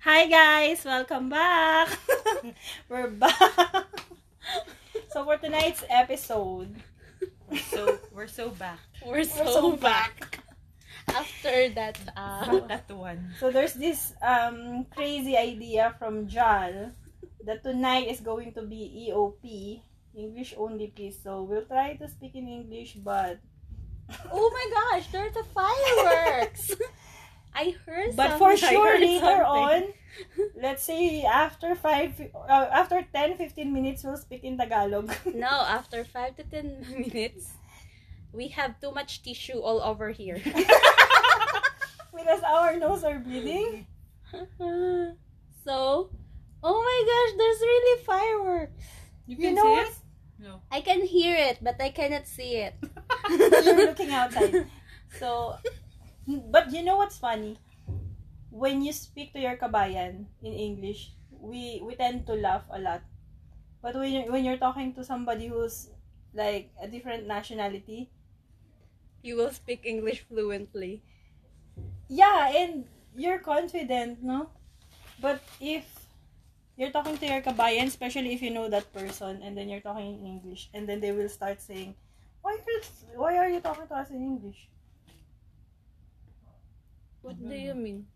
Hi guys, welcome back. We're back. so for tonight's episode, So we're so back. We're so, we're so back. After that, uh, That one. so there's this um crazy idea from Jal that tonight is going to be EOP, English only please. So we'll try to speak in English, but oh my gosh, there's a fireworks. I heard but for something. I sure later something. on, let's say after five, uh, after 10, 15 minutes, we'll speak in Tagalog. No, after 5 to 10 minutes, we have too much tissue all over here. because our nose are bleeding. so, oh my gosh, there's really fireworks. You You can know see what? it? No. I can hear it, but I cannot see it. You're looking outside. So, but you know what's funny? When you speak to your kabayan in English, we we tend to laugh a lot. But when you're, when you're talking to somebody who's like a different nationality, You will speak English fluently. yeah, and you're confident, no? But if you're talking to your kabayan, especially if you know that person, and then you're talking in English, and then they will start saying, "Why are why are you talking to us in English?" What do you mean?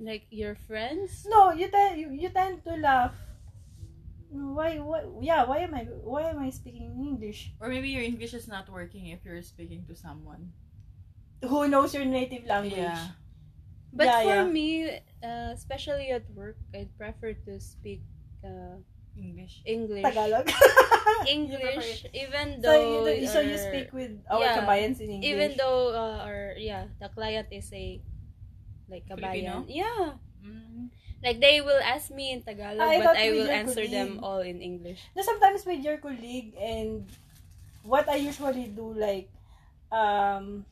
Like your friends? No, you tend you, you tend to laugh. Why why yeah, why am I why am I speaking English? Or maybe your English is not working if you're speaking to someone. Who knows your native language? Yeah. But Yeah, for yeah. me, uh, especially at work, I prefer to speak uh, English. English. Tagalog. English, even though. so though you do- so you speak with our yeah, kabayans in English. even though uh, our yeah the client is a like Filipino? kabayan yeah Mm. like they will ask me in Tagalog I but thought I will your answer them all in English no, sometimes with your colleague and what I usually do like um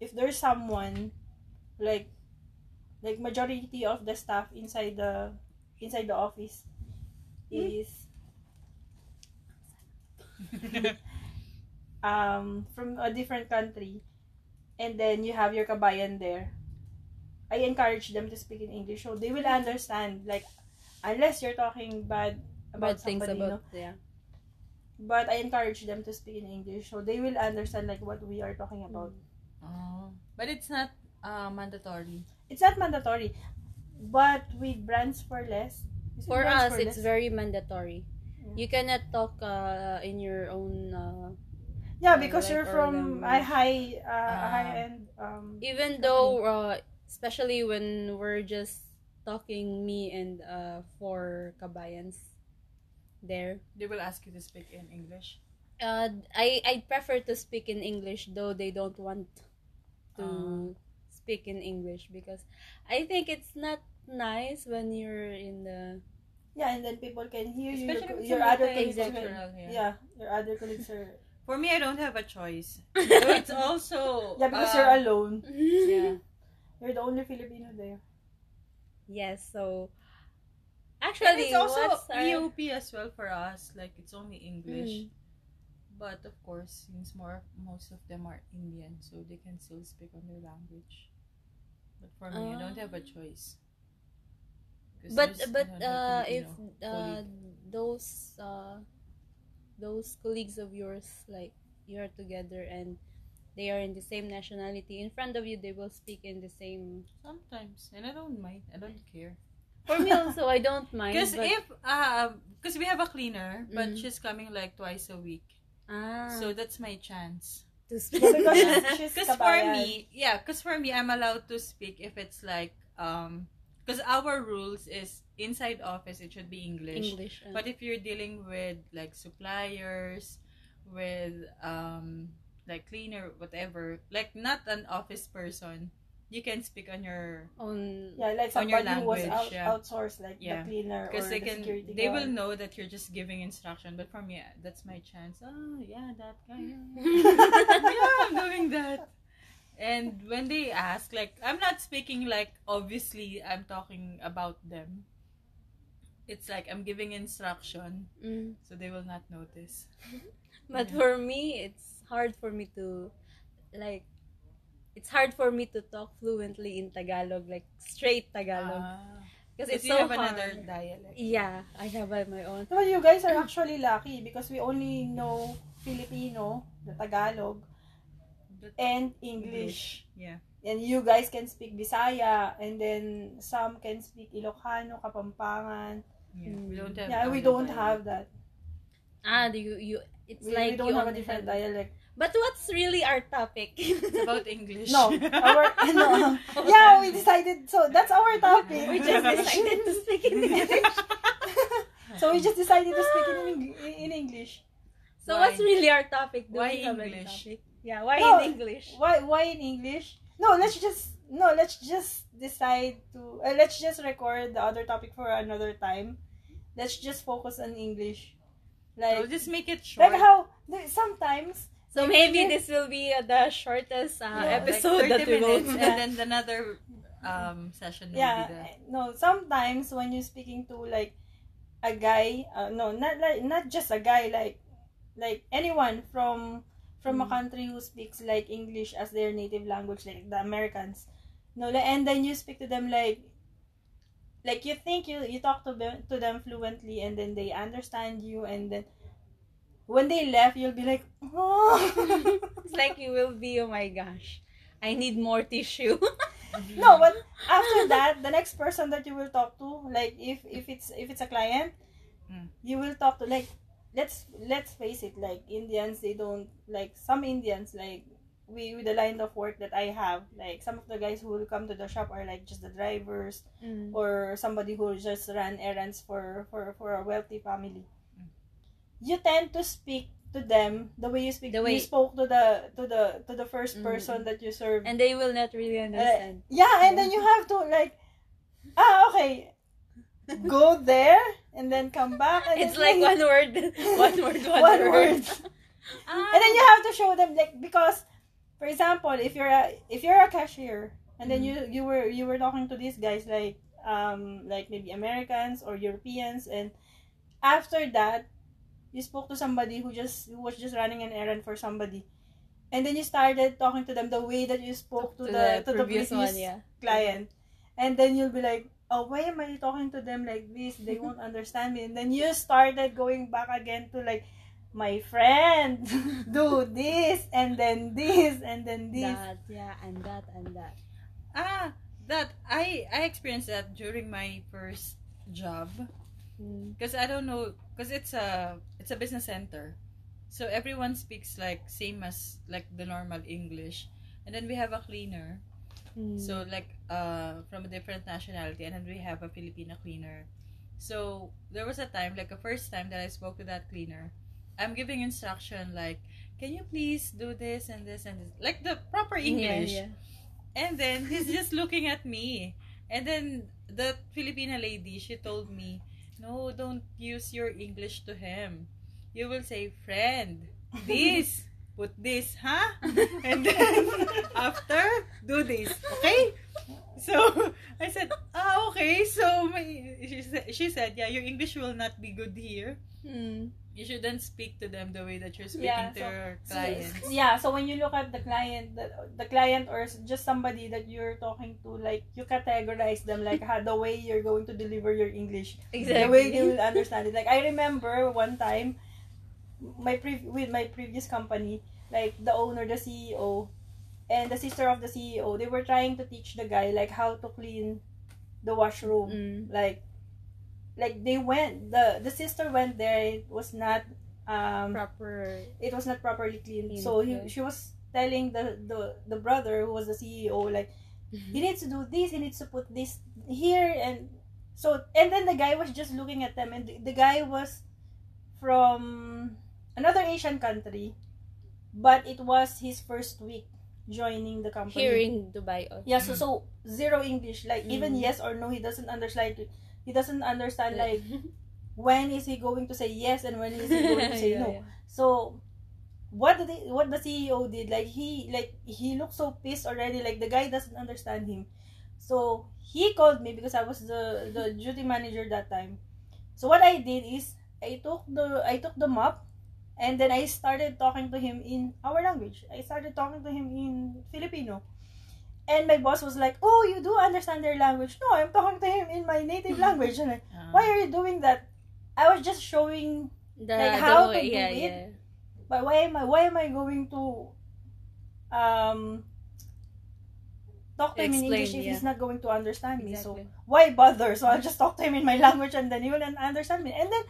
if there's someone like like majority of the staff inside the inside the office Hmm? is um from a different country and then you have your kabayan there I encourage them to speak in English so they will understand like unless you're talking bad about bad things somebody about no? yeah but I encourage them to speak in English so they will understand like what we are talking about Oh. But it's not uh, mandatory. it's not mandatory but with brands for less is it for us it's less? very mandatory Mm. you cannot talk uh, in your own uh, yeah because like you're from a high uh, Ah. high end um even though uh, especially when we're just talking me and uh, four kabayans there They will ask you to speak in English. uh, I I prefer to speak in English though they don't want to Ah. speak in English because I think it's not nice when you're in the yeah and then people can hear you Especially your, your with other some colleagues yeah. yeah your other colleagues are For me, I don't have a choice. So it's also yeah because uh, you're alone Yeah. You're the only Filipino there yes so And actually it's also what's our- EOP as well for us. Like it's only English. Mm. But of course, since more most of them are Indian, so they can still speak on their language. But for me, I don't have a choice. but but uh, if uh, those uh, those colleagues of yours like you are together and they are in the same nationality in front of you they will speak in the same sometimes, and I don't mind. I don't care. for me also i don't mind Because but, if um, because we have a cleaner, but Mm. she's coming like twice a week, ah, so that's my chance. to speak because Yeah. she's, she's Because for me, yeah, because for me, I'm allowed to speak if it's like um, because our rules is inside office it should be English. english uh, But if you're dealing with like suppliers, with um, like cleaner, whatever, like not an office person, you can speak on your on yeah like on your somebody who was out, yeah. outsourced like Yeah. the cleaner or because they the can security they will know that you're just giving instruction. But for me, that's my chance. Oh yeah, that guy. yeah, I'm doing that. And when they ask, like, I'm not speaking like obviously I'm talking about them. It's like I'm giving instruction, Mm. so they will not notice. but Yeah. for me it's hard for me to like it's hard for me to talk fluently in tagalog like straight tagalog Ah. because Because it's you so have another hard. dialect. Yeah, I have my own. Well, you guys are actually lucky because we only know Filipino, the Tagalog, and English. Yeah. And you guys can speak Bisaya, and then some can speak Ilocano, Kapampangan. Yeah. Mm. We don't have. Yeah, we don't dialect. have that. Ah, do you you? It's We, like we don't you have a different have- dialect. But what's really our topic? It's about English. No, our no. Yeah, we decided. So that's our topic. we just decided to speak in English. so we just decided to speak in, Eng- in English. So Why? what's really our topic? Do Why we have any English? topic? Yeah, why No. in English? Why why in English? No, let's just no, let's just decide to uh, let's just record the other topic for another time. Let's just focus on English. So Like just make it short. like how sometimes So like, maybe this will be uh, the shortest uh, Yeah, episode like 30 that we will. minutes, and then another um session will yeah be there. no sometimes when you're speaking to like a guy uh, no not like not just a guy like like anyone from from a Mm. country who speaks like english as their native language like the americans no like, and then you speak to them like like you think you you talk to them to them fluently and then they understand you and then when they left you'll be like oh it's like you will be. Oh my gosh, I need more tissue. no but after that the next person that you will talk to like if if it's if it's a client Mm. you will talk to like let's let's face it like indians they don't like some indians like we with the line of work that i have like some of the guys who will come to the shop are like just the drivers Mm. or somebody who just run errands for for for a wealthy family Mm. you tend to speak to them the way you speak The way- you spoke to the to the to the first Mm. person that you serve and they will not really understand. yeah, and then you have to like, ah, okay, go there and then come back. And it's like one word, one word, one, One word. word. Ah. and then you have to show them like because, for example, if you're a if you're a cashier and then you you were you were talking to these guys like um like maybe Americans or Europeans and after that you spoke to somebody who just who was just running an errand for somebody and then you started talking to them the way that you spoke to, the, to the previous one, yeah. client. And then you'll be like oh why am i talking to them like this? They won't understand me. And then you started going back again to like my friend do this and then this and then this That, yeah, and that, and that. Ah, that I I experienced that during my first job Mm. because I don't know because it's a it's a business center, so everyone speaks like same as like the normal English, and then we have a cleaner, Mm. so like uh from a different nationality, and then we have a Filipino cleaner. So there was a time like the first time that I spoke to that cleaner, I'm giving instruction like, can you please do this and this and this like the proper English. Yeah, yeah. And then he's just looking at me. And then the Filipina lady, she told me, no, don't use your English to him. You will say, friend, this, put this, huh? And then after, do this, okay? So I said, ah, okay. So my, she, said, she said, yeah, your English will not be good here. Mm. You shouldn't speak to them the way that you're speaking Yeah, to so- your So, clients. yeah so when you look at the client the, the client or just somebody that you're talking to like you categorize them like how the way you're going to deliver your english Exactly. the way they will understand it. Like I remember one time, my pre- with my previous company, like the owner, the CEO, and the sister of the CEO, they were trying to teach the guy like how to clean the washroom. Mm. Like, like they went the the sister went there. It was not um Proper. it was not properly cleaned. So he, she was telling the, the the brother who was the CEO like he needs to do this, he needs to put this here and so and then the guy was just looking at them and the, the guy was from another Asian country but it was his first week joining the company. Here in Dubai. Yeah, so so zero English. Like even Mm. yes or no, he doesn't understand. He doesn't understand like when is he going to say yes and when is he going to say Yeah, no. yeah. So what did he, what the CEO did like he like he looked so pissed already like the guy doesn't understand him. So he called me because I was the the duty manager that time. So what I did is I took the I took the map and then I started talking to him in our language. I started talking to him in Filipino. And my boss was like, "Oh, you do understand their language?" No, I'm talking to him in my native language. And like, Uh, why are you doing that? I was just showing The, Like, how the, to do it? yeah. But why am I why am I going to um talk to him in English if yeah. he's not going to understand me? So why bother? So I'll just talk to him in my language and then he will understand me. And then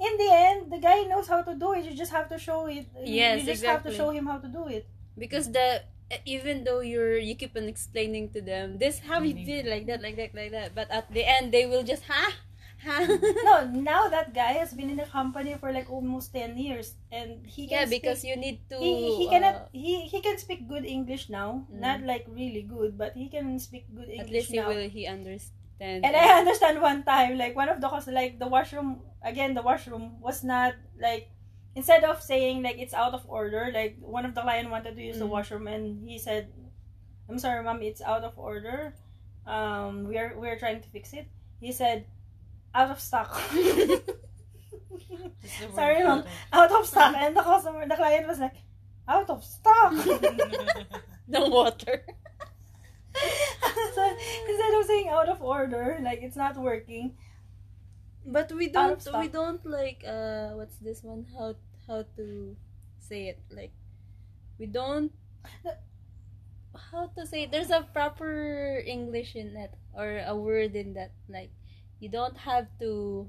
in the end, the guy knows how to do it. You just have to show it. Yes, you just have to show him how to do it. because the even though you're you keep on explaining to them this how you did like that like that like that but at the end they will just ha ha No, now that guy has been in the company for like almost ten years, and he can yeah because speak, you need to he he uh, cannot he he can speak good English now. Mm. Not like really good, but he can speak good English. at least he now. will he understand And I understand one time, like one of the like the washroom again, the washroom was not like instead of saying like it's out of order, like one of the client wanted to use the Mm. washroom and he said, "I'm sorry, mom, it's out of order. Um, we are we are trying to fix it." He said, "Out of stock." just the word Sorry, mom, out out of stock, and the customer, the client was like, "Out of stock." of- no water so instead of saying out of order, like it's not working. but we don't we don't like uh what's this one how how to say it like we don't how to say it? there's a proper english in that or a word in that like you don't have to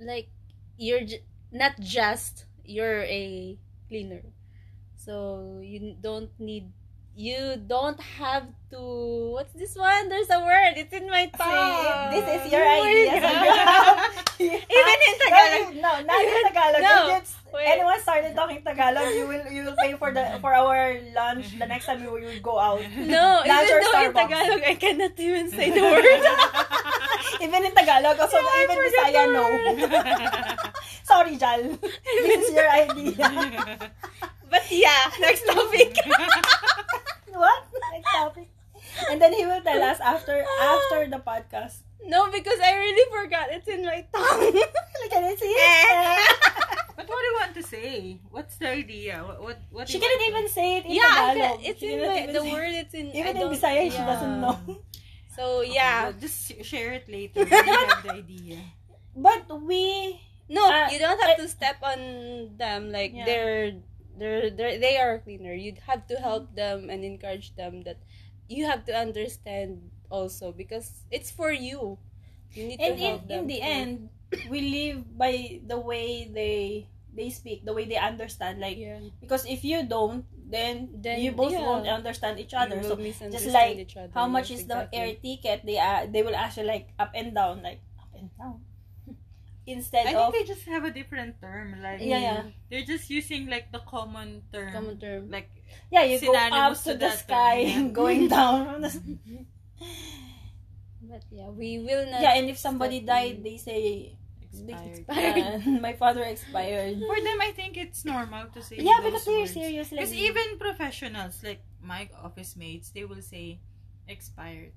like you're j- not just you're a cleaner so you don't need you don't have to what's this one there's a word it's in my tongue this is your Oh idea. so you have- you Even have- in Tagalog. No, you- no, not in Tagalog. No, If it's, wait. anyone started talking Tagalog, you will you will pay for the for our lunch the next time we will go out. No, Lunch even or though in Starbucks. Tagalog, I cannot even say the word. Even in Tagalog, also Yeah, even Bisaya, no. Sorry, Jal. This is your idea. but yeah, next topic. What? Next topic. And then he will tell us after after the podcast. no, because I really forgot. It's in my tongue. Can you see it? But what do you want to say? What's the idea? What what, what She you want cannot to- even say it in yeah, Tagalog. can, it's She in my, the word. It's in Even I in don't- Bisaya, she doesn't know. So yeah, Well, just share it later. you have the idea. But we no, Uh, you don't have I- to step on them like Yeah. they're they're they're they are cleaner. You have to help them and encourage them that you have to understand also because it's for you. You need and to in, help them. in the too. end we live by the way they they speak the way they understand like yeah, because if you don't then, Then, you both yeah. won't understand each other so just like each other. how much yes, is the air ticket they uh, they will ask you like up and down like up and down instead I of think they just have a different term. Like yeah yeah they're just using like the common term. Common term. Like yeah you go up synonymous to to the that sky term, yeah. and going down from the But yeah, we will not. yeah and if somebody died they say expired. expired. yeah, my father expired For them, I think it's normal to say. yeah those because they're words. serious like Because even professionals, like my office mates, they will say expired.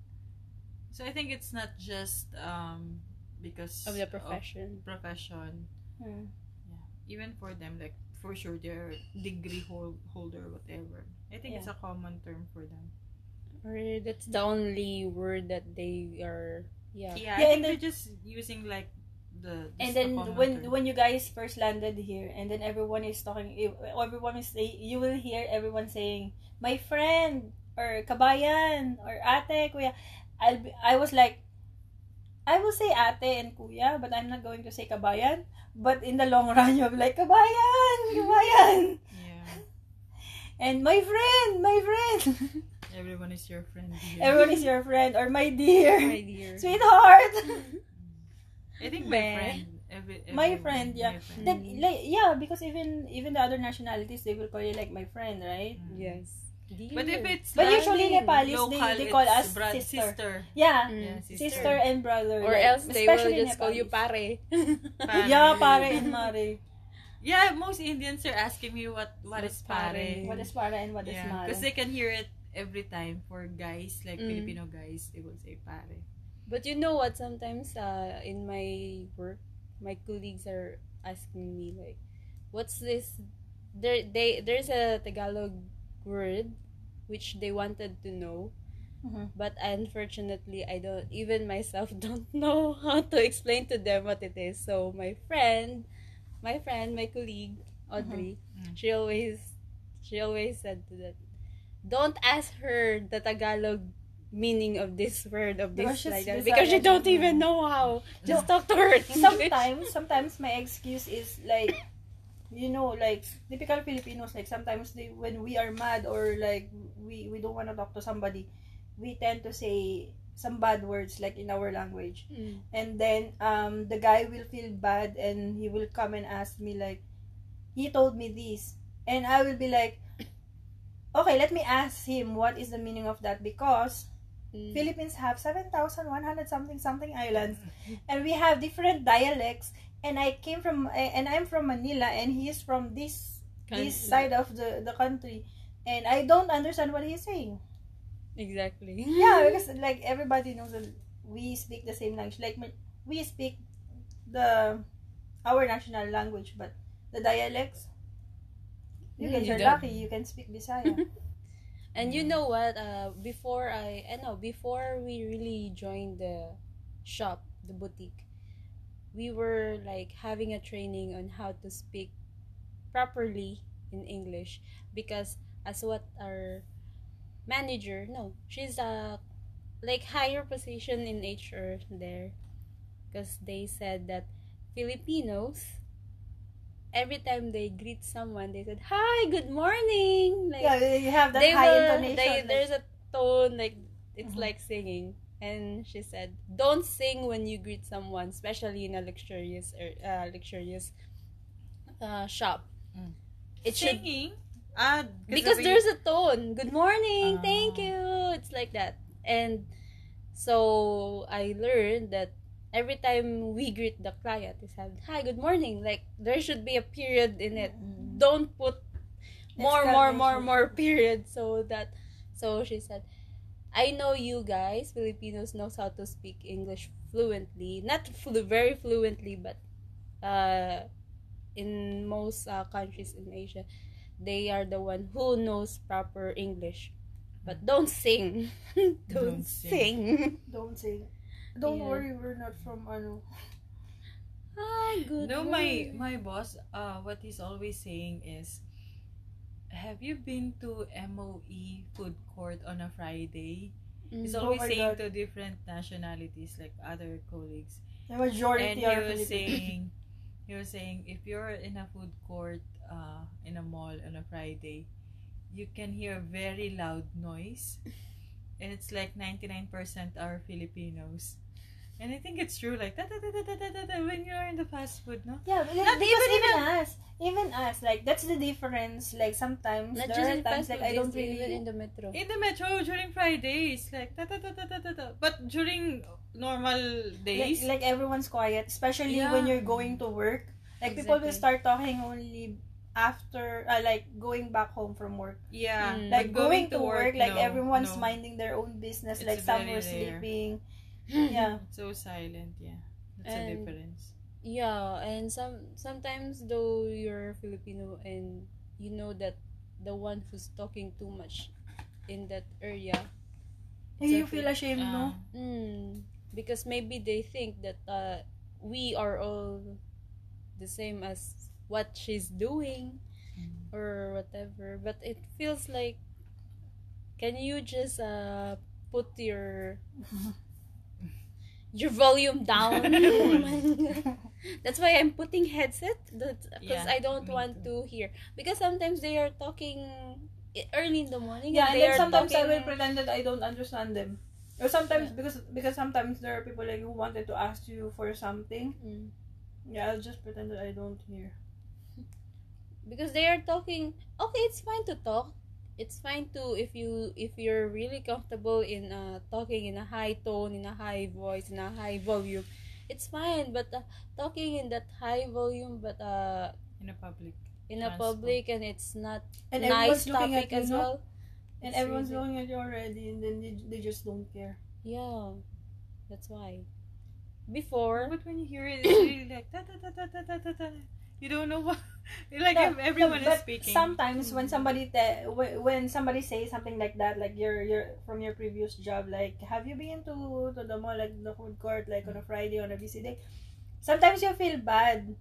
So I think it's not just um because of the profession. profession. Hmm. Yeah. Even for them, like for sure they're degree hol- holder, whatever. I think it's a common term for them. Or that's the only word that they are. Yeah. Yeah, Yeah, think and they're just using like the and then when term. when you guys first landed here and then everyone is talking everyone is say, you will hear everyone saying my friend or kabayan or ate kuya I'll be, I was like I will say ate and kuya but I'm not going to say kabayan but in the long run you'll be like kabayan kabayan yeah, and my friend my friend everyone is your friend. Here. everyone is your friend or my dear My dear. sweetheart I think my friend. Every, My friend, yeah. my friend. Then, like, yeah, because even even the other nationalities, they will call you like my friend, right? Mm. Yes. Dear. But if it's But like usually Nepalis, local, they, they call us bro- sister. sister. Yeah, Mm. Yeah, sister. and brother. or like, else they will especially just call you pare. Pare. Yeah, pare and mare. Yeah, most Indians are asking me what what is What's pare? pare. What is pare and what is yeah, mare? because they can hear it every time for guys like Mm. Filipino guys, they will say pare. But you know what? Sometimes uh, in my work, my colleagues are asking me like, "What's this?" There, they there's a Tagalog word which they wanted to know. Mhm. but unfortunately I don't even myself don't know how to explain to them what it is. So my friend, my friend, my colleague Audrey, Mhm. she always she always said to that, don't ask her the Tagalog meaning of this word of this Because like that because you don't even know how. Just talk to her. sometimes sometimes my excuse is like you know like typical Filipinos like sometimes they when we are mad or like we we don't want to talk to somebody we tend to say some bad words like in our language Mm. and then um the guy will feel bad and he will come and ask me like he told me this and I will be like okay let me ask him what is the meaning of that because Mm. Philippines have 7,100 something something islands and we have different dialects and I came from and I'm from Manila and he is from this this side of the the country and I don't understand what he's saying. Exactly. Yeah, because like everybody knows that we speak the same language. Like we speak the our national language, but the dialects you guys you are lucky you can speak Bisaya. And you know what? Uh, before I, I know before we really joined the shop, the boutique, we were like having a training on how to speak properly in English because as what our manager, no, she's a like higher position in HR there, because they said that Filipinos. Every time they greet someone, they said, "Hi, good morning." Like, yeah, you have that they high will, intonation. they, like- there's a tone like it's Mhm. like singing and she said don't sing when you greet someone especially in a luxurious er, uh, luxurious uh, shop Mm. it should Singing? Ah, because of- there's a tone good morning thank Ah. you it's like that and so i learned that every time we greet the client is have hi good morning like there should be a period in it Mhm. don't put more more more more period so that so she said i know you guys filipinos knows how to speak english fluently not flu- very fluently but uh in most uh, countries in asia they are the one who knows proper english but don't sing don't, Don't sing, Don't say. Don't Yeah. worry, we're not from ano. Hi, good No, my my boss, uh, what he's always saying is, have you been to MOE food court on a Friday? Mm. Oh always my saying God. to different nationalities, like other colleagues, The majority and he are was Filipino. saying, he was saying, if you're in a food court, uh, in a mall on a Friday, you can hear very loud noise, and it's like ninety nine percent are Filipinos. And I think it's true, like da da da da da da da when you're in the fast food, no? Yeah, but Not even, even us, even us, like that's the difference. Like sometimes Not there are times like I don't really even in the metro. In the metro during Fridays, like da da da da da da. da. But during normal days, like, like everyone's quiet, especially yeah. when you're going to work. Like exactly. people will start talking only after uh, like going back home from work. Yeah. Mm. Like going, going, to work, work like no, everyone's no. minding their own business, it's like some were sleeping. Yeah. so silent. Yeah, that's a difference. Yeah, and some sometimes though you're Filipino and you know that the one who's talking too much in that area, you feel ashamed, no? Ah, mm, because maybe they think that uh, we are all the same as what she's doing mm. or whatever. But it feels like, can you just uh put your your volume down? That's why I'm putting headset because Yeah, I don't want too. to hear. Because sometimes they are talking early in the morning. Yeah, and they then are sometimes I will pretend that I don't understand them. Or sometimes Yeah. because because sometimes there are people like who wanted to ask you for something. Mm. Yeah, I'll just pretend that I don't hear. because they are talking. Okay, it's fine to talk. It's fine too if you if you're really comfortable in uh, talking in a high tone, in a high voice, in a high volume. It's fine, but uh, talking in that high volume, but uh, in a public. in a public and it's not And nice everyone's looking topic at you, as well. And It's everyone's really- looking at you already, and then they, they just don't care. Yeah, that's why. Before, But when you hear it, it's really like da, da, da, da, da, da, da, da. You don't know what. Like No, if everyone no, is speaking. Sometimes when somebody te- wh- when somebody says something like that, like your your from your previous job, like have you been to to the mall, like the food court, like on a Friday on a busy day? Sometimes you feel bad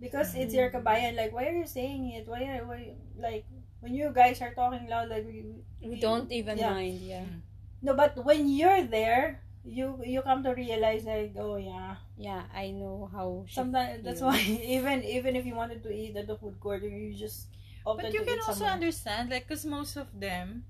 because it's your mm-hmm. kabayan. Like why are you saying it? Why are why like when you guys are talking loud, like we, We don't even Yeah. mind, yeah. Mm. no, but when you're there, you you come to realize like oh yeah. Yeah, I know how Sometimes that's why even even if you wanted to eat at the food court, you just But you can also somewhere. understand, like, because most of them,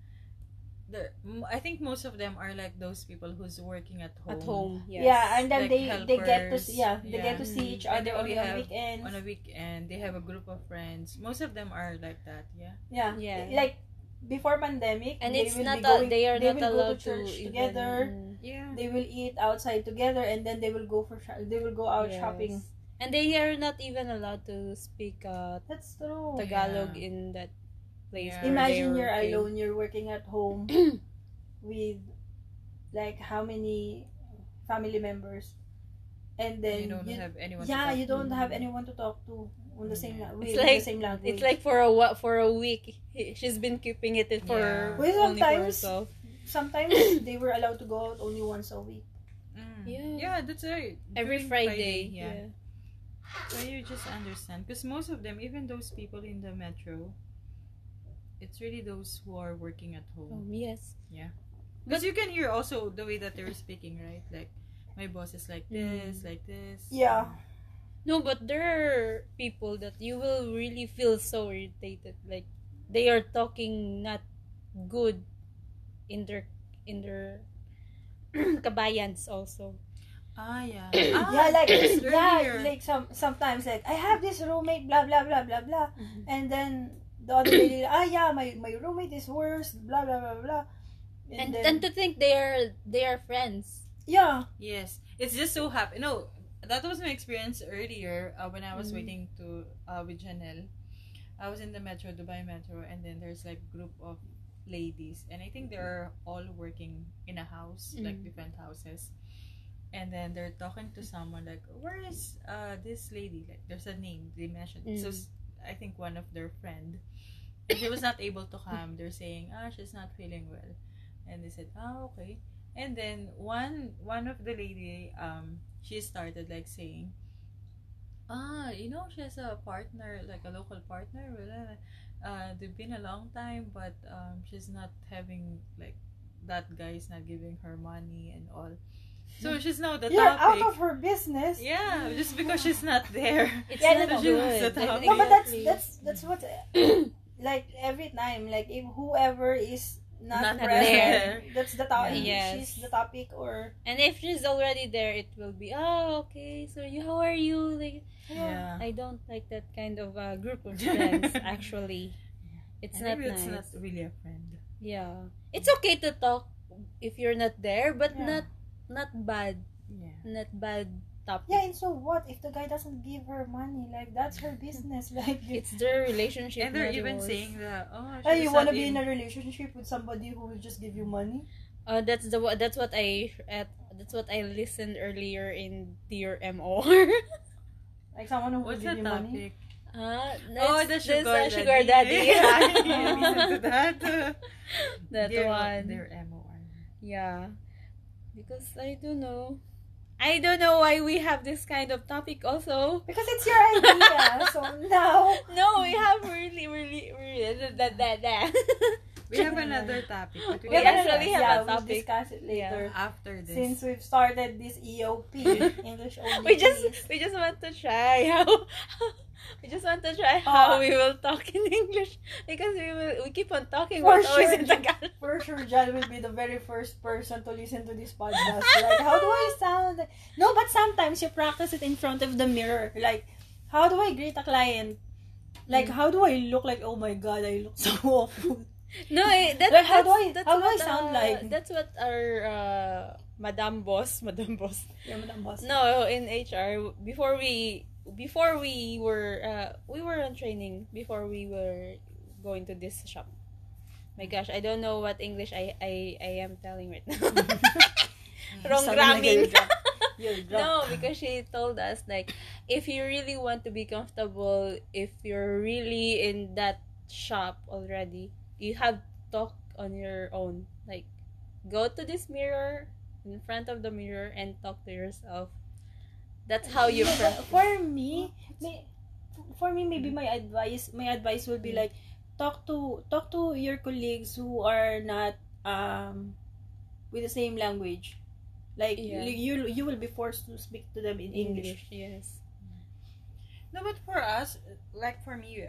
the I think most of them are like those people who's working at home. at home. Yes. Yeah, and then Like they they get to see, yeah they get to see each other on have- weekends. On a weekend, they have a group of friends. Most of them are like that. Yeah. yeah, Yeah. like before pandemic, And they it's not be a, they are they not allowed go to church even- together. Mm. Yeah. They will eat outside together, and then they will go for sho- they will go out Yes. shopping. And they are not even allowed to speak uh, That's true. Tagalog Yeah. in that place. Yeah. Imagine you're working. alone, you're working at home with like how many family members, and then you don't you- have anyone. yeah, to talk you don't to. have anyone to talk to on the same Yeah. la- It's with like- the same language. It's like for a wa- for a week, he- she's been keeping it for Yeah. Well, only for sometimes- herself. Sometimes they were allowed to go out only once a week. Mm. Yeah. Yeah, that's right. Every During Friday. yeah. So you just understand, because most of them, even those people in the metro, it's really those who are working at Um, home. yes. Yeah. Because you can hear also the way that they're speaking, right? Like, my boss is like this, Mm. like this. Yeah. No, but there are people that you will really feel so irritated. Like they are talking not good in their in their kabayans also. Ah, yeah. yeah, Ah, like yeah, like some sometimes like I have this roommate, blah blah blah blah blah, and then the other lady, ah yeah, my my roommate is worse, blah blah blah blah, And then and to think they are they are friends. yeah, Yes, it's just so happy. No, that was my experience earlier uh, when I was Mm. waiting to uh, with Janelle. I was in the metro, Dubai Metro, and then there's like group of ladies, and I think they're all working in a house, like Mm. different houses. And then they're talking to someone like, "Where is uh this lady?" Like, there's a name they mentioned. So Mm. s- I think one of their friend, she was not able to come. They're saying, "Ah, she's not feeling well," and they said, "Ah, okay." And then one one of the lady um she started like saying, ah, you know, she has a partner, like a local partner. Wala. Uh, they've been a long time, but um, she's not having like that guy is not giving her money and all. So she's now the you're out of her business. yeah, just because she's not there. It's Yeah, not no, good. no. That's the No, but that's that's that's what like every time like if whoever is not, Not present, there. that's the topic. Yes. She's the topic or And if she's already there, it will be oh okay. So you how are you? Like Yeah. I don't like that kind of uh, group of friends. actually, it's And not maybe nice. it's not really a friend. Yeah, it's okay to talk if you're not there, but Yeah. not not bad, Yeah. not bad topic. yeah. And so what if the guy doesn't give her money? Like that's her business. Like It's their relationship. And they're even yours. saying that, oh, Hey, you want to be in a relationship with somebody who will just give you money? Uh, that's the what that's what I at that's what I listened earlier in Dear MOR. Like someone who will What's give the you money? topic? uh, oh, the sugar that's, uh, daddy. sugar daddy. Yeah, I listened to that. that Dear- one. Dear MOR. Yeah. Because I don't know. I don't know why we have this kind of topic also. Because it's your idea. so now No, we have really, really, really that that that. We have another topic. But we We can actually have yeah, a we'll topic. discuss it later. after this. Since we've started this EOP, English only. we just we just want to try how we just want to try how Oh. we will talk in English because we will we keep on talking For sure. in Tagalog. For sure, Jan will be the very first person to listen to this podcast. Like, how do I sound? No, but sometimes you practice it in front of the mirror. Like, how do I greet a client? Like, Mm. how do I look like, oh my god, I look so awful. No, eh, that, Like, how that's, do I- that's how do I sound uh, like? That's what our uh, Madam Boss, Madam Boss. Yeah, Madam Boss. No, in HR before we before we were uh, we were on training before we were going to this shop. My gosh, I don't know what English I I, I am telling right now. Wrong gramming. a- You'll drop. No, because she told us like if you really want to be comfortable, if you're really in that shop already, you have talk on your own. Like go to this mirror in front of the mirror and talk to yourself. That's how you No, prep. for me, may, for me maybe my advice my advice will be Mm. like talk to talk to your colleagues who are not um with the same language. Like Yeah. you you will be forced to speak to them in English. yes. No, but for us, like for me,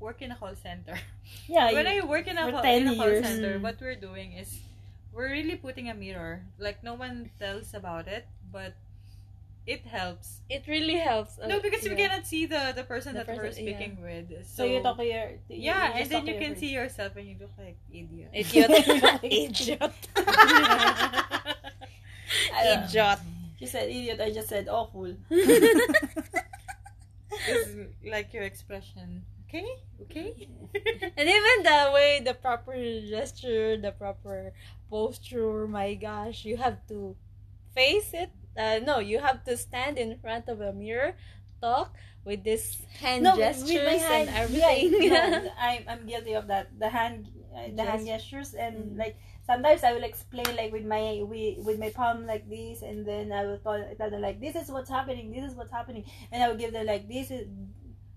work in a call center. Yeah, when you- I work in a, for call, 10 in a call years. center, Mm. what we're doing is we're really putting a mirror. Like no one tells about it, but it helps. It really helps. no, because we yeah. cannot see the the person The that we're person- yeah. speaking with. so, you talk to your you- yeah, you and then you can friends. see yourself and you look like idiot. Idiot. Idiot. Idiot. She said idiot. I just said awful. It's like your expression. Okay, okay. And even the way, the proper gesture, the proper posture, my gosh, you have to face it. Uh, no, you have to stand in front of a mirror, talk with this hand no, gestures with my hand, and everything. Yeah, no, I'm I'm guilty of that. The hand, uh, the hand gestures, and Mm. like sometimes I will explain like with my with, with my palm like this, and then I will tell, tell them like this is what's happening, this is what's happening, and I will give them like this is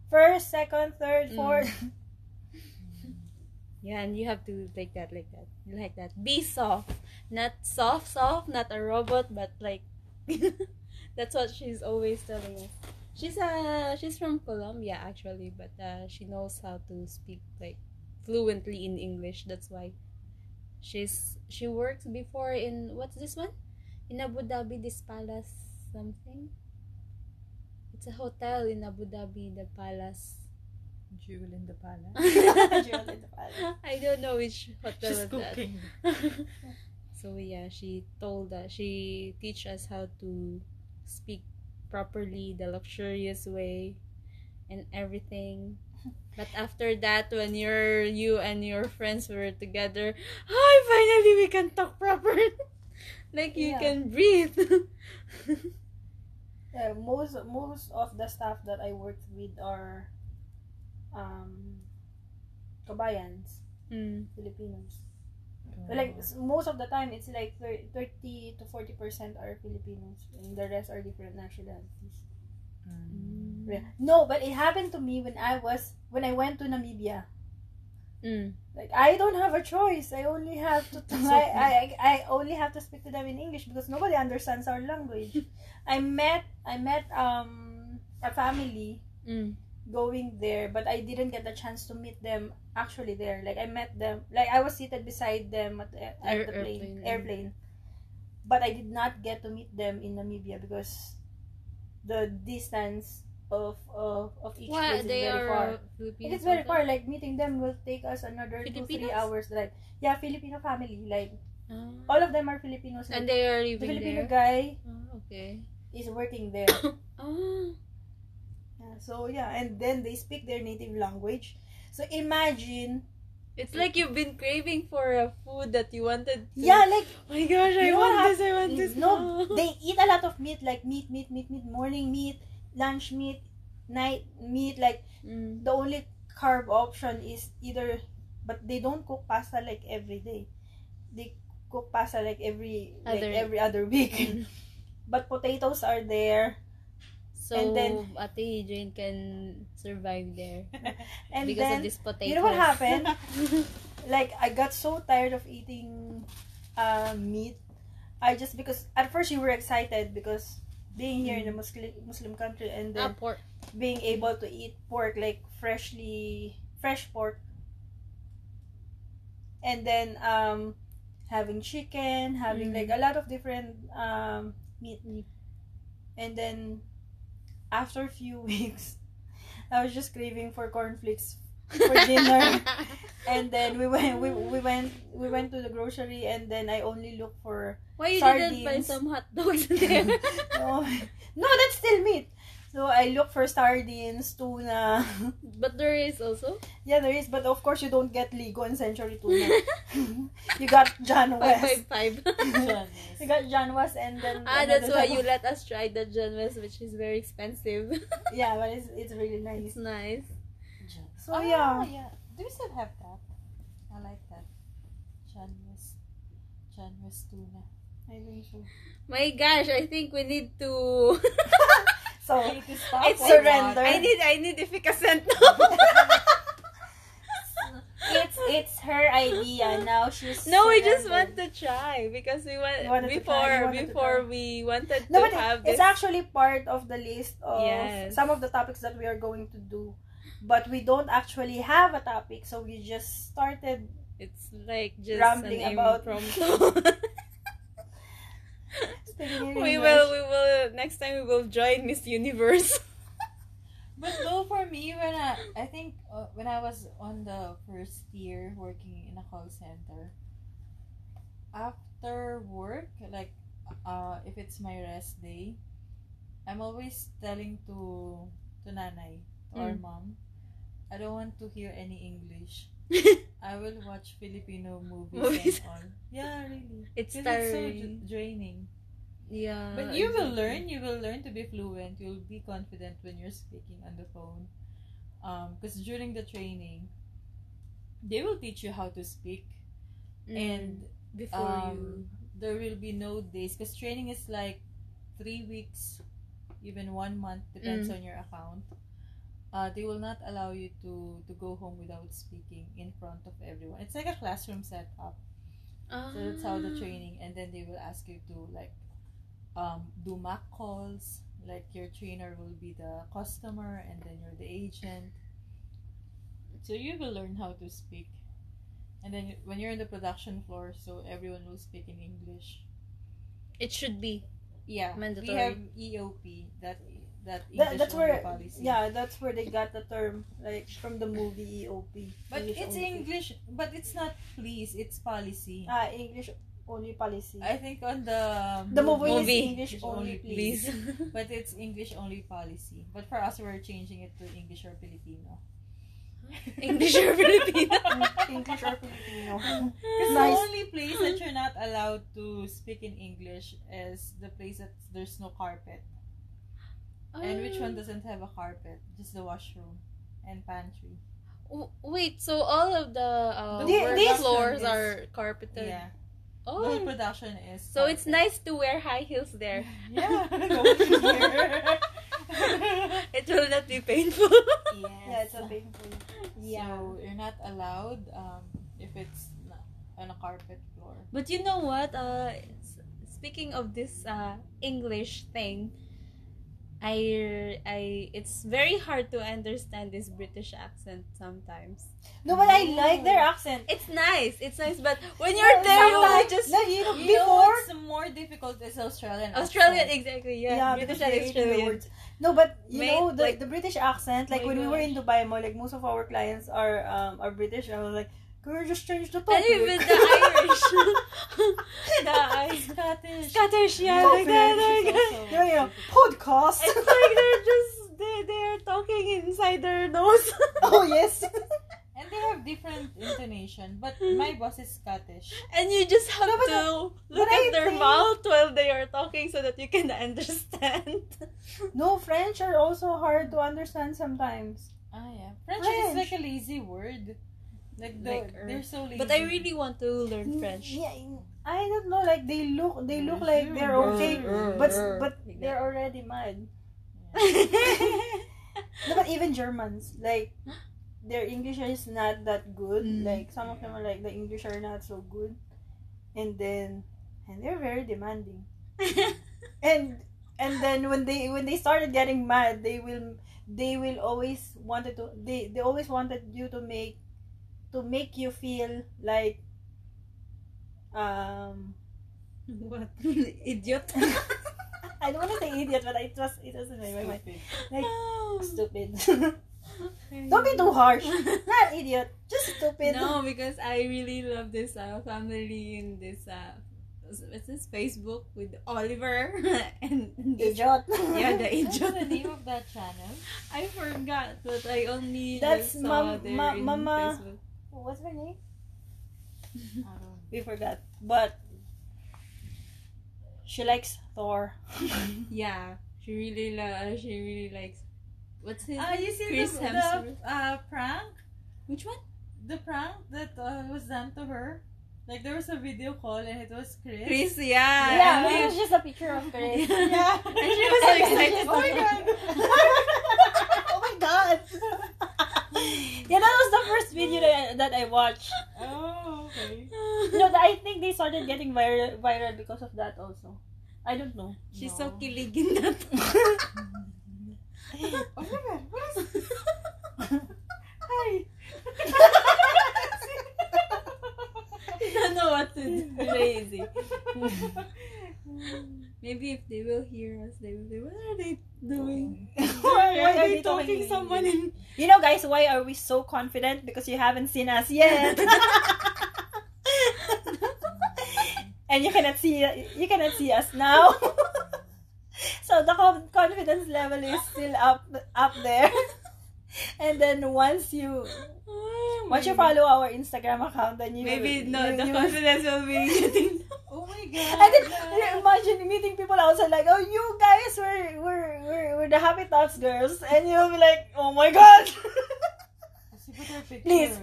first, second, third, Mm. fourth. yeah, and you have to like that, like that, like that. Be soft, not soft, soft, not a robot, but like that's what she's always telling us. She's uh she's from Colombia actually, but uh, she knows how to speak like fluently in English. That's why she's she works before in what's this one in Abu Dhabi, this palace something. It's a hotel in Abu Dhabi, the palace. Jewel in the palace. Jewel in the palace. I don't know which hotel She's is that. so yeah, she told us she teach us how to speak properly, the luxurious way, and everything. But after that, when you're you and your friends were together, hi, finally we can talk proper. like you Yeah. can breathe. Yeah, most most of the staff that I worked with are um kabayans, mm. Filipinos. Like s- most of the time, it's like thir- thirty to forty percent are Filipinos, and the rest are different nationalities. Mm. Yeah. No, but it happened to me when I was when I went to Namibia. Mm. Like I don't have a choice. I only have to. I, I I only have to speak to them in English because nobody understands our language. I met I met um a family Mm. Going there, but I didn't get the chance to meet them actually there. Like I met them, like I was seated beside them at, the- at Air- the plane, airplane, airplane, but I did not get to meet them in Namibia because the distance of of, of each Why place is very far. Filipinos? It is very far. Like meeting them will take us another two three hours. Like yeah, Filipino family. Like Ah. all of them are Filipinos. and Like, they are the Filipino there. guy Oh, okay. is working there. Ah. Yeah, so yeah, and then they speak their native language. So imagine, It's like you've been craving for a food that you wanted to. yeah, like Oh my gosh, I want what this, I want this. no, they eat a lot of meat, like meat, meat, meat, meat, morning meat, lunch meat, night meat. Like Mm. the only carb option is either, but they don't cook pasta like every day. They cook pasta like every like every other week. Mm. but potatoes are there, So, And then- Ate Jane can survive there and because then of this potato. you know what happened? like I got so tired of eating uh, meat. I just because at first you were excited because being here in a Muslim Muslim country and ah, then pork. being able to eat pork like freshly fresh pork and then um having chicken having Mm. like a lot of different um meat Meat. and then after a few weeks I was just craving for cornflakes for dinner and then we went we, we went we went to the grocery and then I only looked for Why you didn't buy Sardines. some hot dogs there? no, no that's still meat So I look for sardines, tuna. But there is also yeah, there is, but of course you don't get Ligo and Century tuna. you got John five West. five five. You got John West and then ah, that's why type you let us try the John West, which is very expensive. Yeah, but it's it's really nice. it's nice. nice. So oh, yeah. yeah. Do we still have that? I like that. John West. John West tuna. I think so. My gosh, I think we need to. So We need to stop It's surrender. I need I need Efficascent now. it's it's her idea. Now she's no, we just want to try because we want You wanted to before try, wanted to before we wanted No, to but have it's this. actually part of the list of Yes. some of the topics that we are going to do. But we don't actually have a topic, so we just started. It's like just Rambling an about- impromptu. we will next time we will join Miss Universe. But though for me, when I I think uh, when I was on the first year working in a call center, after work, like uh, if it's my rest day, I'm always telling to to nanay or Mm. mom, I don't want to hear any English. I will watch Filipino movies, Movies. and all. Yeah, really. It's it's so dra- draining. Yeah. But you will learn. You will learn to be fluent. You'll be confident when you're speaking on the phone. Um, because during the training, they will teach you how to speak, and before um, there will be no days. Because training is like three weeks, even one month depends Mm. on your account. Uh, they will not allow you to to go home without speaking in front of everyone. It's like a classroom setup. you. So that's how the Ah. training, and then they will ask you to like um, do mock calls. Like your trainer will be the customer, and then you're the agent. So you will learn how to speak, and then when you're in the production floor, so everyone will speak in English. It should be. Yeah, Mandatory. We have EOP that that English That, that's where, policy. yeah, that's where they got the term, like from the movie EOP. but it's only. English, but it's not please. It's policy. Ah, English only policy. I think on the the movie, Movie. is English only, only please. Please. But it's English only policy. But for us, we're changing it to English or Filipino. English or Filipino? English or Filipino. Because Nice. the only place that you're not allowed to speak in English is the place that there's no carpet. And which one doesn't have a carpet? Just the washroom and pantry. W- Wait, so all of the uh, The work these- floors is- are carpeted. Yeah. The Oh, whole production is. so it's nice to wear high heels there. Yeah. Go in here. It will not be painful. yes. Yeah, it's a big thing. So you're not allowed um, if it's on a carpet floor. But you know what? Uh, speaking of this uh, English thing, I I it's very hard to understand this British accent sometimes. No, but I like their accent. It's nice, it's nice, but when you're Yeah, there, you sometimes- just no, you know, You know before what's more difficult is Australian. Australian accent. exactly yeah, yeah, British they're and Australian. words. No, but you Mate, know the, like- the British accent. Like my when we were in. Dubai Mall, like most of our clients are um are British. I was like, can we just change the And topic? even the Irish, the Irish, Scottish. Scottish, yeah, No, like that. French Like, is also- yeah, yeah, podcast. it's like they're just they they're talking inside their nose. oh yes. And they have different intonation, but my boss is Scottish. And you just have No, but to look at I their think- mouth while they are talking so that you can understand. no, French are also hard to understand sometimes. Ah, yeah. French, French. is like a lazy word. Like, the, Like, they're so lazy. but I really want to learn mm, French. Yeah, I don't know. Like they look, they look Yes, like they're are. okay, but but Like they're already mad. Yeah. No, but even Germans, like their English is not that good. Mm. Like some of them are like the English are not so good, and then and they're very demanding. And and then when they when they started getting mad, they will they will always wanted to they they always wanted you to make to make you feel like um what idiot? I don't want to say idiot, but it was it was in my mind. Stupid. Stupid. don't be too harsh. Not idiot, just stupid. No, because I really love this uh, family in this uh, what's this Facebook with Oliver and Idiot. Yeah, the idiot. What's the name of that channel? I forgot, but I only That's just saw Mam- there Ma- in Mama- Facebook. What's her name? I don't We forgot. But she likes Thor. Yeah, she really la- she really likes. What's his? Ah, you see Chris the, the uh, prank? Which one? The prank that uh, was done to her? Like, there was a video call and it was Chris. Chris, yeah. yeah, and it was just a picture of Chris. Yeah. And she was so excited. Oh my god. oh my god. Yeah, that was the first video that, that I watched. Oh, okay. No, I think they started getting viral, viral because of that also. I don't know. She's No. so kilig in that. Oh my god, what is this? Hi. I don't know what to do. Crazy. Maybe if they will hear us, they will say, "What are they doing? Why are they talking someone in?" You know, guys, why are we so confident? Because you haven't seen us yet. and you cannot see you cannot see us now. so the confidence level is still up up there. and then once you Oh once you follow our Instagram account, then you Maybe will, no, you, the you- confidence will be getting. Oh my god. And then you imagine meeting people outside like, oh, you guys were we're we're, we're the happy thoughts girls, and you'll be like, oh my god. Let's put her picture. Please.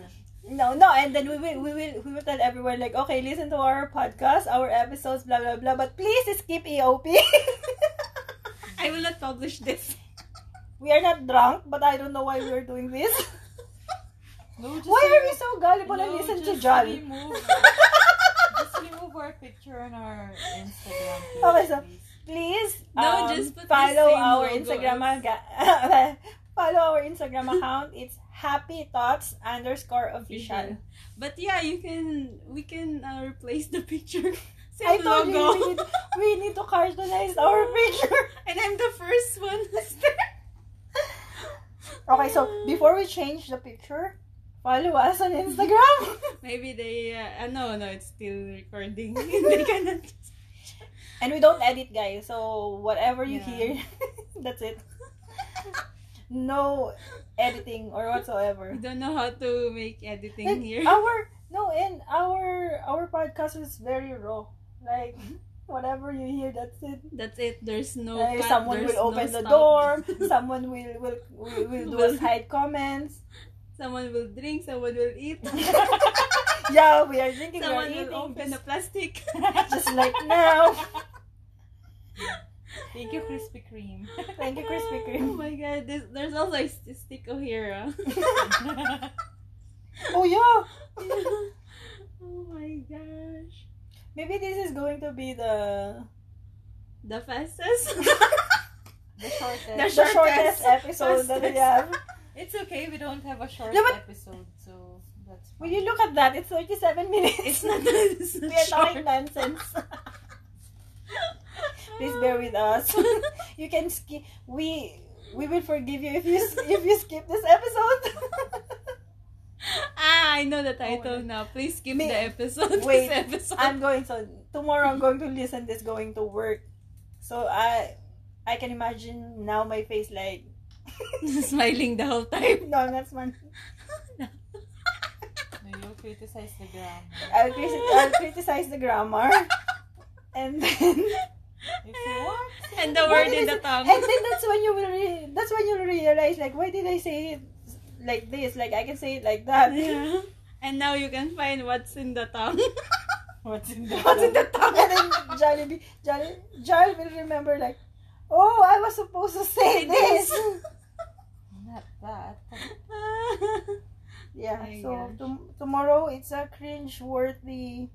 No, no, and then we will we will we will tell everyone like, okay, listen to our podcast, our episodes, blah blah blah, but please skip EOP. I will not publish this. we are not drunk, but I don't know why we are doing this. No, just why are we so gullible and no, listen to just John? Remove, just remove our picture on our Instagram. Oh, please, Okay, so- please. Please No, um, just put follow our logo Instagram aga- follow our Instagram account. It's happy thoughts underscore official. But yeah, you can. We can uh, replace the picture. Same I told you we need, we need to cartoonize our picture. and I'm the first one. Okay, so before we change the picture, follow us on Instagram. Maybe they. Uh, uh, no, no, it's still recording. they cannot. And we don't edit, guys. So whatever you Yeah. hear, that's it. No editing or whatsoever. We don't know how to make editing here. our no, and our our podcast is very raw. Like whatever you hear, that's it. That's it. There's no. Like, cut, someone there's will no open the stop. door. someone will will will, will do Will- side comments. someone will drink. Someone will eat. yeah, we are drinking. we are someone will open the plastic. just like now. Thank you, Krispy Kreme. Thank you, Krispy Kreme. Oh my god, this, there's also a st- sticker here. Oh yeah. oh my gosh. Maybe this is going to be the The fastest? the shortest. The the shortest. shortest episode that we have. It's okay. We don't have a short No, but- episode, so that's fine. you look at that, it's 37 minutes. It's not, it's not we are talking nonsense. Please bear with us. you can skip. We we will forgive you if you if you skip this episode. ah, I know the title my now. Please skip Me- the episode. Wait, episode. I'm going so tomorrow. I'm going to listen this going to work. So I I can imagine now my face like smiling the whole time. no, I'm not smart. No, you'll criticize the grammar. I'll, criti- I'll criticize the grammar, and then If you want. and the word in the tongue. And then that's when you will re- that's when you'll realize like why did I say it like this? Like I can say it like that. Yeah. And now you can find what's in the tongue. What's in the What's in the tongue? And then Jollibee, Jolly, Jolly will remember like, oh, I was supposed to say this. Not that. Yeah. So tom- tomorrow it's a cringe-worthy.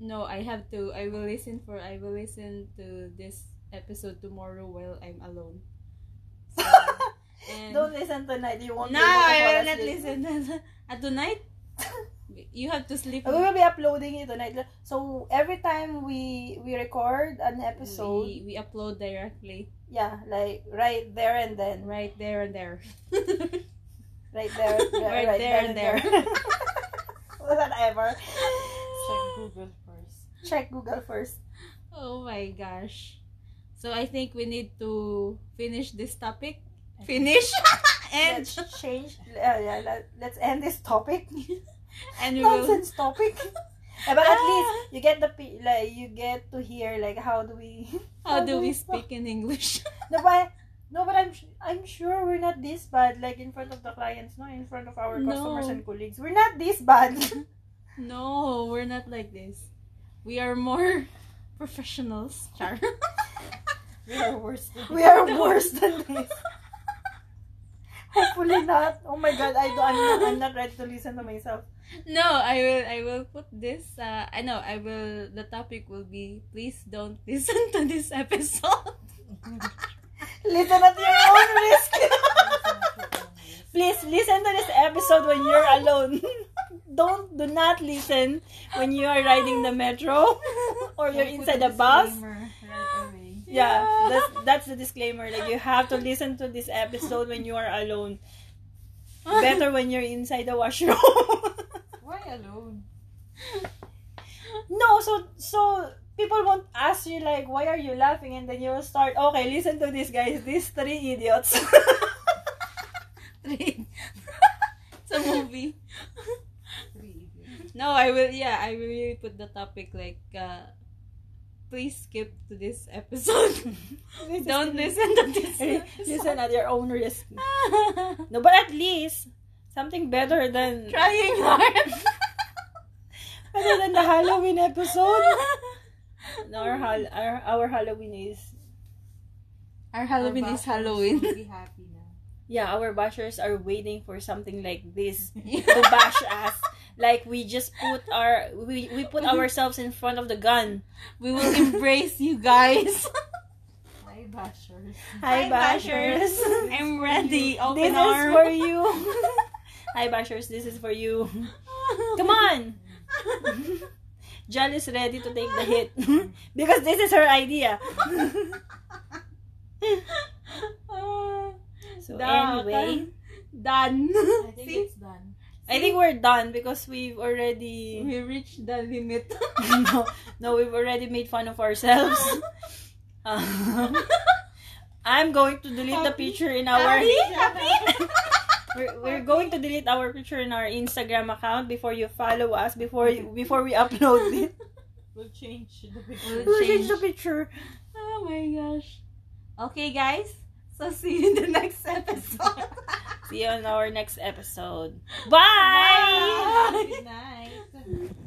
no, I have to. I will listen for. I will listen to this episode tomorrow while I'm alone. So, Don't listen tonight. You won't. no, be able to I will not listen. At tonight, you have to sleep. We will be uploading it tonight. So every time we we record an episode, we, we upload directly yeah, like right there and then, right there and there. Right there, Right there and there. Whatever. Check Google first. Check Google first. Oh my gosh. So I think we need to finish this topic. Finish and let's change. Uh, yeah, let, let's end this topic. and we will topic. Eh, but at least you get the like you get to hear like how do we how do we speak in English? no but no but I'm I'm sure we're not this bad like in front of the clients no in front of our customers No. and colleagues we're not this bad no, we're not like this. We are more professionals. Char. We are worse. than- we are worse than this hopefully not oh my god I do, I'm not I'm not ready to listen to myself no, I will I will put this uh I know I will the topic will be please don't listen to this episode. Listen at your own risk. Please listen to this episode when you're alone. Don't do not listen when you are riding the metro or you're inside a the bus. Right yeah that's that's the disclaimer like you have to listen to this episode when you are alone. Better when you're inside the washroom. Why alone? no so so people won't ask you like why are you laughing and then you will start okay listen to this guys these three idiots Three. it's a movie. No, I will. Yeah, I will really put the topic like. Uh, please skip to this episode. Don't listen to this. listen at your own risk no but at least something better than Trying hard. better than the halloween episode no, our, hal- our, our halloween is Our Halloween Our is Halloween. Be happy now. yeah our bashers are waiting for something like this to bash us like we just put our we, we put ourselves in front of the gun We will embrace you guys. Hi, bashers. hi, Hi, bashers, I'm ready. Open this is for you hi bashers this is for you come on Jal is ready to take the hit because this is her idea so Done. anyway Done. I think See? it's done. I think we're done because we've already We reached the limit. no, no, we've already made fun of ourselves. Um, I'm going to delete the picture in our Happy? Happy? We're, we're going to delete our picture in our Instagram account before you follow us before you, before we upload it. We'll change the We'll picture. We'll change change. the picture. Oh my gosh. Okay, guys. So see you in the next episode. See you on our next episode. Bye. Bye. Good night.